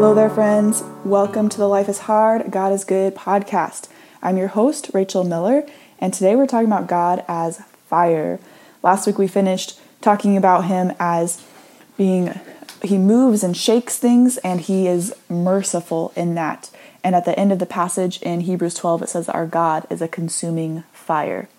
Hello there, friends. Welcome to the Life is Hard, God is Good podcast. I'm your host, Rachel Miller, and today we're talking about God as fire. Last week we finished talking about Him as being, He moves and shakes things, and He is merciful in that. And at the end of the passage in Hebrews 12, it says our God is a consuming fire.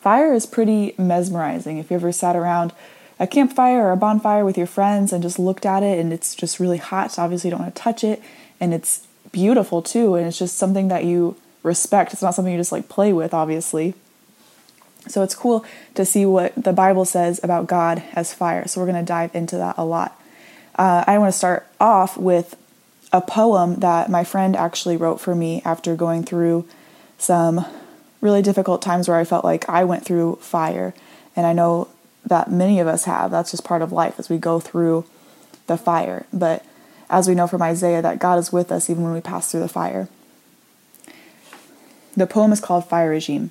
Fire is pretty mesmerizing. If you ever sat around a campfire or a bonfire with your friends and just looked at it and it's just really hot, so obviously you don't want to touch it, and it's beautiful too, and it's just something that you respect. It's not something you just like play with, obviously. So it's cool to see what the Bible says about God as fire. So we're going to dive into that a lot. Uh, I want to start off with a poem that my friend actually wrote for me after going through some really difficult times where I felt like I went through fire. And I know that many of us have. That's just part of life as we go through the fire. But as we know from Isaiah, that God is with us even when we pass through the fire. The poem is called Fire Regime.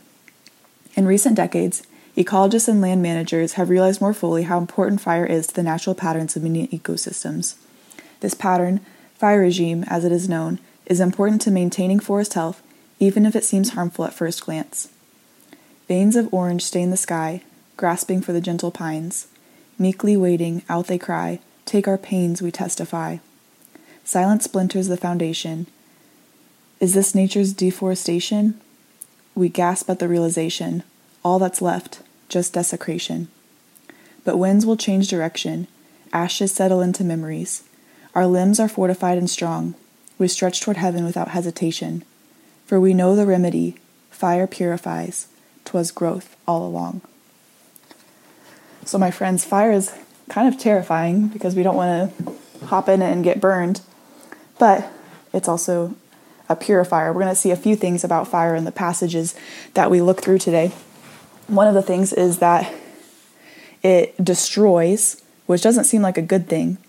In recent decades, ecologists and land managers have realized more fully how important fire is to the natural patterns of many ecosystems. This pattern, fire regime as it is known, is important to maintaining forest health, even if it seems harmful at first glance. Veins of orange stain the sky, grasping for the gentle pines. Meekly waiting, out they cry, Take our pains, we testify. Silence splinters the foundation. Is this nature's deforestation? We gasp at the realization all that's left, just desecration. But winds will change direction, ashes settle into memories. Our limbs are fortified and strong. We stretch toward heaven without hesitation. For we know the remedy fire purifies, 'twas growth all along. So, my friends, fire is kind of terrifying because we don't want to hop in and get burned, but it's also a purifier. We're going to see a few things about fire in the passages that we look through today. One of the things is that it destroys, which doesn't seem like a good thing,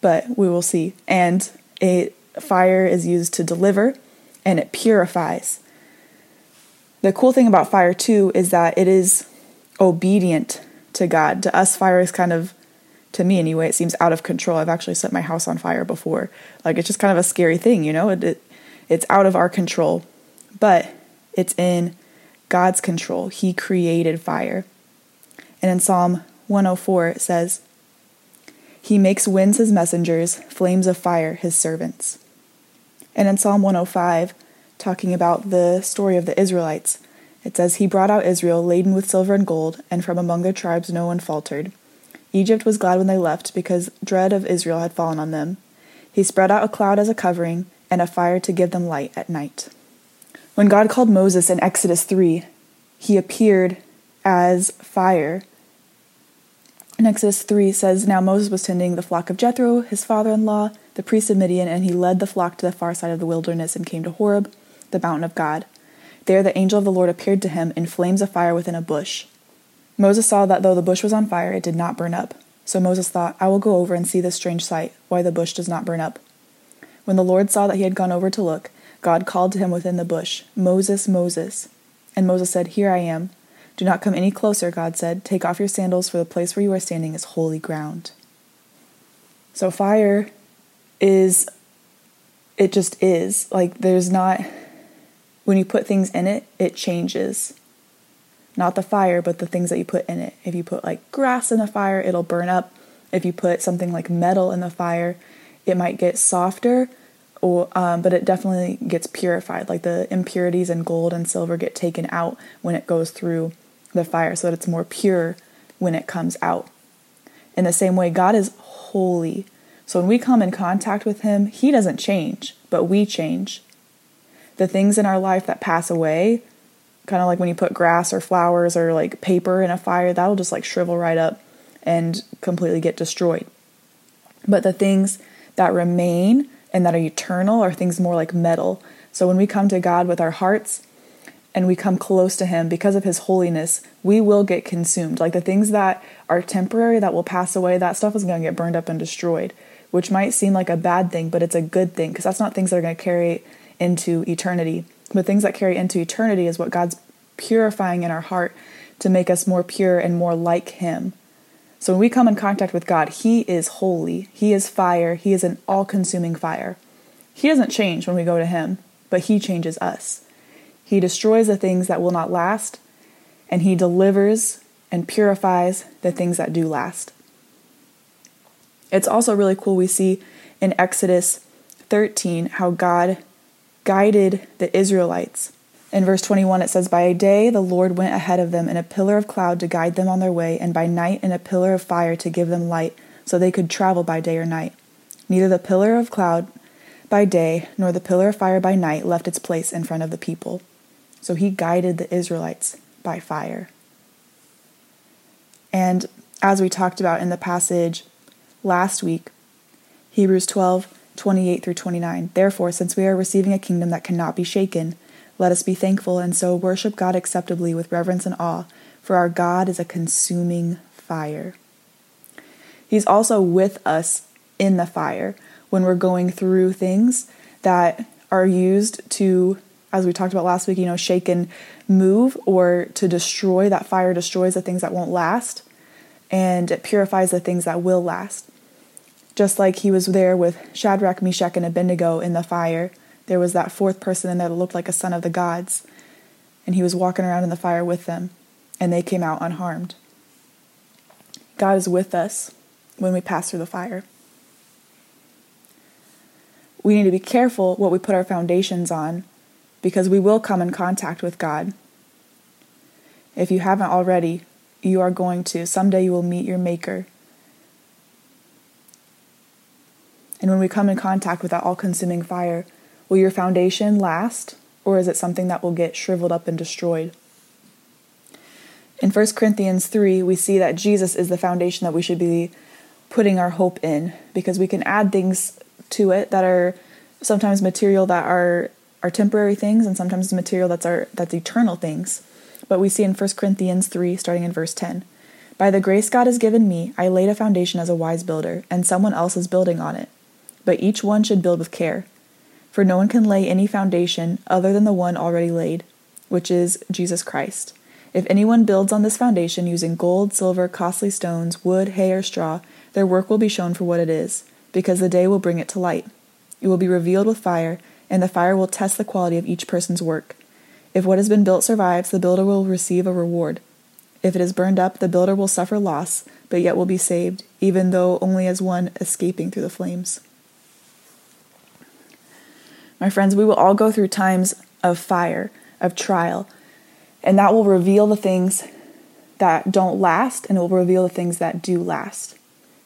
but we will see. And it fire is used to deliver and it purifies. The cool thing about fire too is that it is obedient to God. To us, fire is kind of, to me anyway, it seems out of control. I've actually set my house on fire before. Like it's just kind of a scary thing, you know? It, it it's out of our control, but it's in God's control. He created fire. And in Psalm 104, it says, He makes winds his messengers, flames of fire his servants. And in Psalm 105, talking about the story of the Israelites, it says, He brought out Israel laden with silver and gold, and from among their tribes no one faltered. Egypt was glad when they left, because dread of Israel had fallen on them. He spread out a cloud as a covering, and a fire to give them light at night. When God called Moses in Exodus 3, he appeared as fire. In Exodus 3 says, Now Moses was tending the flock of Jethro, his father in law, the priest of Midian, and he led the flock to the far side of the wilderness and came to Horeb, the mountain of God. There the angel of the Lord appeared to him in flames of fire within a bush. Moses saw that though the bush was on fire, it did not burn up. So Moses thought, I will go over and see this strange sight, why the bush does not burn up. When the Lord saw that he had gone over to look, God called to him within the bush, Moses, Moses. And Moses said, Here I am. Do not come any closer, God said. Take off your sandals, for the place where you are standing is holy ground. So fire is, it just is. Like, there's not, when you put things in it, it changes. Not the fire, but the things that you put in it. If you put like grass in the fire, it'll burn up. If you put something like metal in the fire, it might get softer or, um, but it definitely gets purified. Like the impurities in gold and silver get taken out when it goes through the fire so that it's more pure when it comes out. In the same way, God is holy. So when we come in contact with Him, He doesn't change, but we change. The things in our life that pass away, kind of like when you put grass or flowers or like paper in a fire, that'll just like shrivel right up and completely get destroyed. But the things that remain and that are eternal are things more like metal. So when we come to God with our hearts and we come close to Him because of His holiness, we will get consumed. Like the things that are temporary, that will pass away, that stuff is going to get burned up and destroyed, which might seem like a bad thing, but it's a good thing because that's not things that are going to carry into eternity. But things that carry into eternity is what God's purifying in our heart to make us more pure and more like Him. So when we come in contact with God, He is holy. He is fire. He is an all consuming fire. He doesn't change when we go to Him, but He changes us. He destroys the things that will not last, and He delivers and purifies the things that do last. It's also really cool. We see in Exodus 13 how God guided the Israelites. In verse 21, it says, By day the Lord went ahead of them in a pillar of cloud to guide them on their way, and by night in a pillar of fire to give them light, so they could travel by day or night. Neither the pillar of cloud by day nor the pillar of fire by night left its place in front of the people. So he guided the Israelites by fire. And as we talked about in the passage last week, Hebrews 12 28 through 29. Therefore, since we are receiving a kingdom that cannot be shaken, let us be thankful and so worship God acceptably with reverence and awe, for our God is a consuming fire. He's also with us in the fire when we're going through things that are used to, as we talked about last week, you know, shake and move or to destroy. That fire destroys the things that won't last and it purifies the things that will last. Just like he was there with Shadrach, Meshach, and Abednego in the fire, there was that fourth person in there that looked like a son of the gods, and he was walking around in the fire with them, and they came out unharmed. God is with us when we pass through the fire. We need to be careful what we put our foundations on because we will come in contact with God. If you haven't already, you are going to. Someday you will meet your Maker. And when we come in contact with that all consuming fire, will your foundation last, or is it something that will get shriveled up and destroyed? In 1 Corinthians 3, we see that Jesus is the foundation that we should be putting our hope in because we can add things to it that are sometimes material that are are temporary things and sometimes material that's our that's eternal things. But we see in 1 Corinthians 3 starting in verse 10. By the grace God has given me, I laid a foundation as a wise builder, and someone else is building on it but each one should build with care. For no one can lay any foundation other than the one already laid, which is Jesus Christ. If anyone builds on this foundation using gold, silver, costly stones, wood, hay, or straw, their work will be shown for what it is, because the day will bring it to light. It will be revealed with fire, and the fire will test the quality of each person's work. If what has been built survives, the builder will receive a reward. If it is burned up, the builder will suffer loss, but yet will be saved, even though only as one escaping through the flames. My friends, we will all go through times of fire, of trial, and that will reveal the things that don't last and it will reveal the things that do last.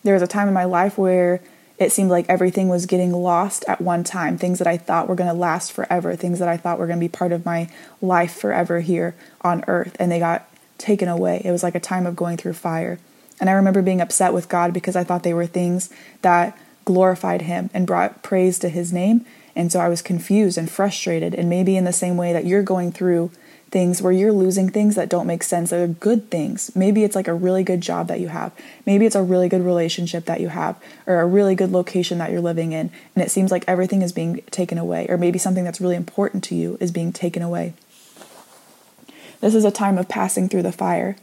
There was a time in my life where it seemed like everything was getting lost at one time. Things that I thought were going to last forever, things that I thought were going to be part of my life forever here on earth, and they got taken away. It was like a time of going through fire. And I remember being upset with God because I thought they were things that glorified Him and brought praise to His name. And so I was confused and frustrated. And maybe in the same way that you're going through things where you're losing things that don't make sense, that are good things. Maybe it's like a really good job that you have. Maybe it's a really good relationship that you have, or a really good location that you're living in. And it seems like everything is being taken away. Or maybe something that's really important to you is being taken away. This is a time of passing through the fire.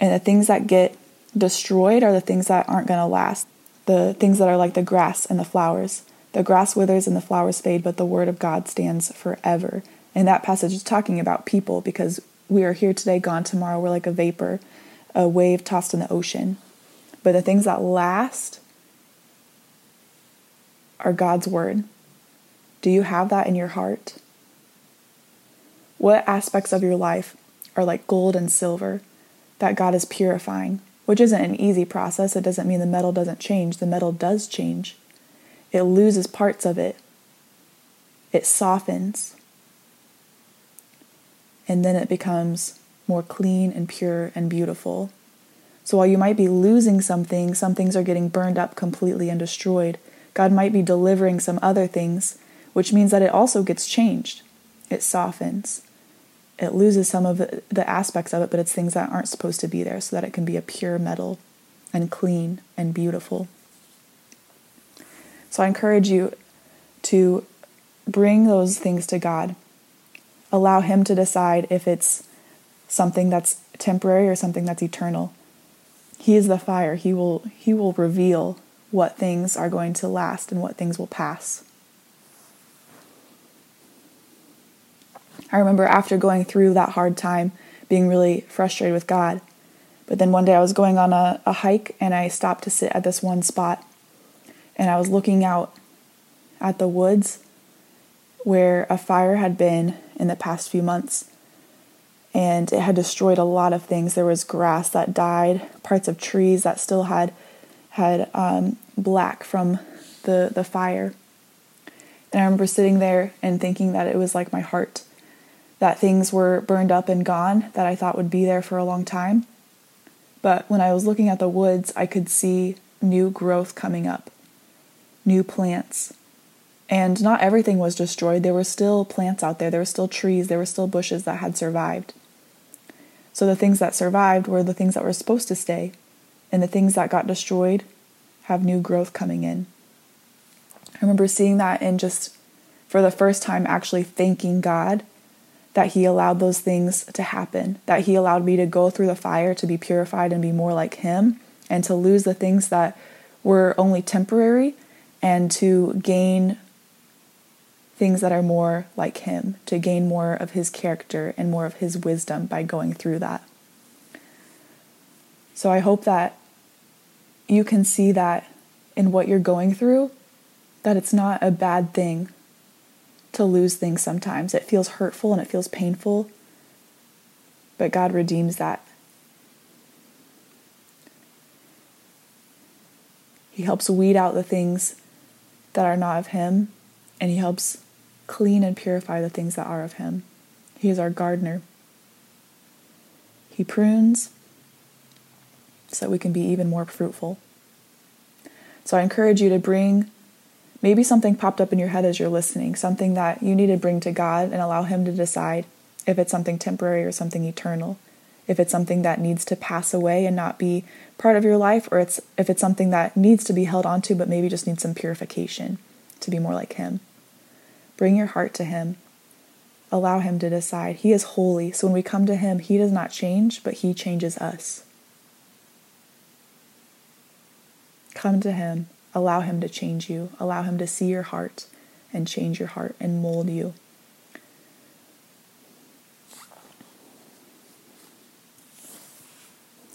And the things that get destroyed are the things that aren't going to last. The things that are like the grass and the flowers. The grass withers and the flowers fade, but the word of God stands forever. And that passage is talking about people because we are here today, gone tomorrow. We're like a vapor, a wave tossed in the ocean. But the things that last are God's word. Do you have that in your heart? What aspects of your life are like gold and silver that God is purifying? Which isn't an easy process. It doesn't mean the metal doesn't change, the metal does change it loses parts of it, it softens, and then it becomes more clean and pure and beautiful. So while you might be losing something, some things are getting burned up completely and destroyed. God might be delivering some other things, which means that it also gets changed. It softens. It loses some of the aspects of it, but it's things that aren't supposed to be there so that it can be a pure metal and clean and beautiful. So I encourage you to bring those things to God. Allow Him to decide if it's something that's temporary or something that's eternal. He is the fire. He will he will reveal what things are going to last and what things will pass. I remember after going through that hard time being really frustrated with God. But then one day I was going on a, a hike and I stopped to sit at this one spot and I was looking out at the woods where a fire had been in the past few months and it had destroyed a lot of things. There was grass that died, parts of trees that still had had um, black from the the fire. And I remember sitting there and thinking that it was like my heart, that things were burned up and gone that I thought would be there for a long time. But when I was looking at the woods, I could see new growth coming up, new plants. And not everything was destroyed. There were still plants out there, there were still trees, there were still bushes that had survived. So the things that survived were the things that were supposed to stay, and the things that got destroyed have new growth coming in. I remember seeing that and just for the first time actually thanking God that He allowed those things to happen, that He allowed me to go through the fire to be purified and be more like Him, and to lose the things that were only temporary and to gain things that are more like Him, to gain more of His character and more of His wisdom by going through that. So I hope that you can see that in what you're going through, that it's not a bad thing to lose things sometimes. It feels hurtful and it feels painful, but God redeems that. He helps weed out the things that are not of Him, and He helps clean and purify the things that are of Him. He is our gardener. He prunes so that we can be even more fruitful. So I encourage you to bring maybe something popped up in your head as you're listening, something that you need to bring to God and allow Him to decide if it's something temporary or something eternal, if it's something that needs to pass away and not be part of your life, or it's if it's something that needs to be held onto but maybe just needs some purification to be more like Him. Bring your heart to Him. Allow Him to decide. He is holy, so when we come to Him, He does not change, but He changes us. Come to Him. Allow Him to change you. Allow Him to see your heart and change your heart and mold you.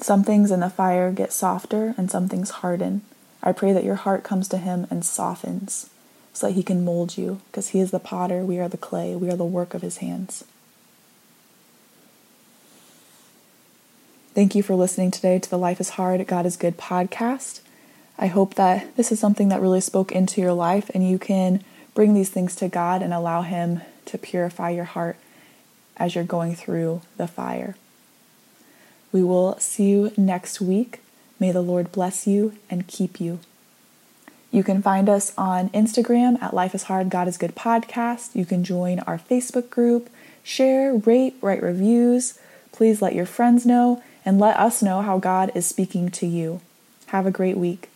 Some things in the fire get softer and some things harden. I pray that your heart comes to Him and softens so that he can mold you, because he is the potter, we are the clay, we are the work of his hands. Thank you for listening today to the Life is Hard, God is Good podcast. I hope that this is something that really spoke into your life and you can bring these things to God and allow Him to purify your heart as you're going through the fire. We will see you next week. May the Lord bless you and keep you. You can find us on Instagram at Life is Hard, God is Good podcast. You can join our Facebook group, share, rate, write reviews. Please let your friends know and let us know how God is speaking to you. Have a great week.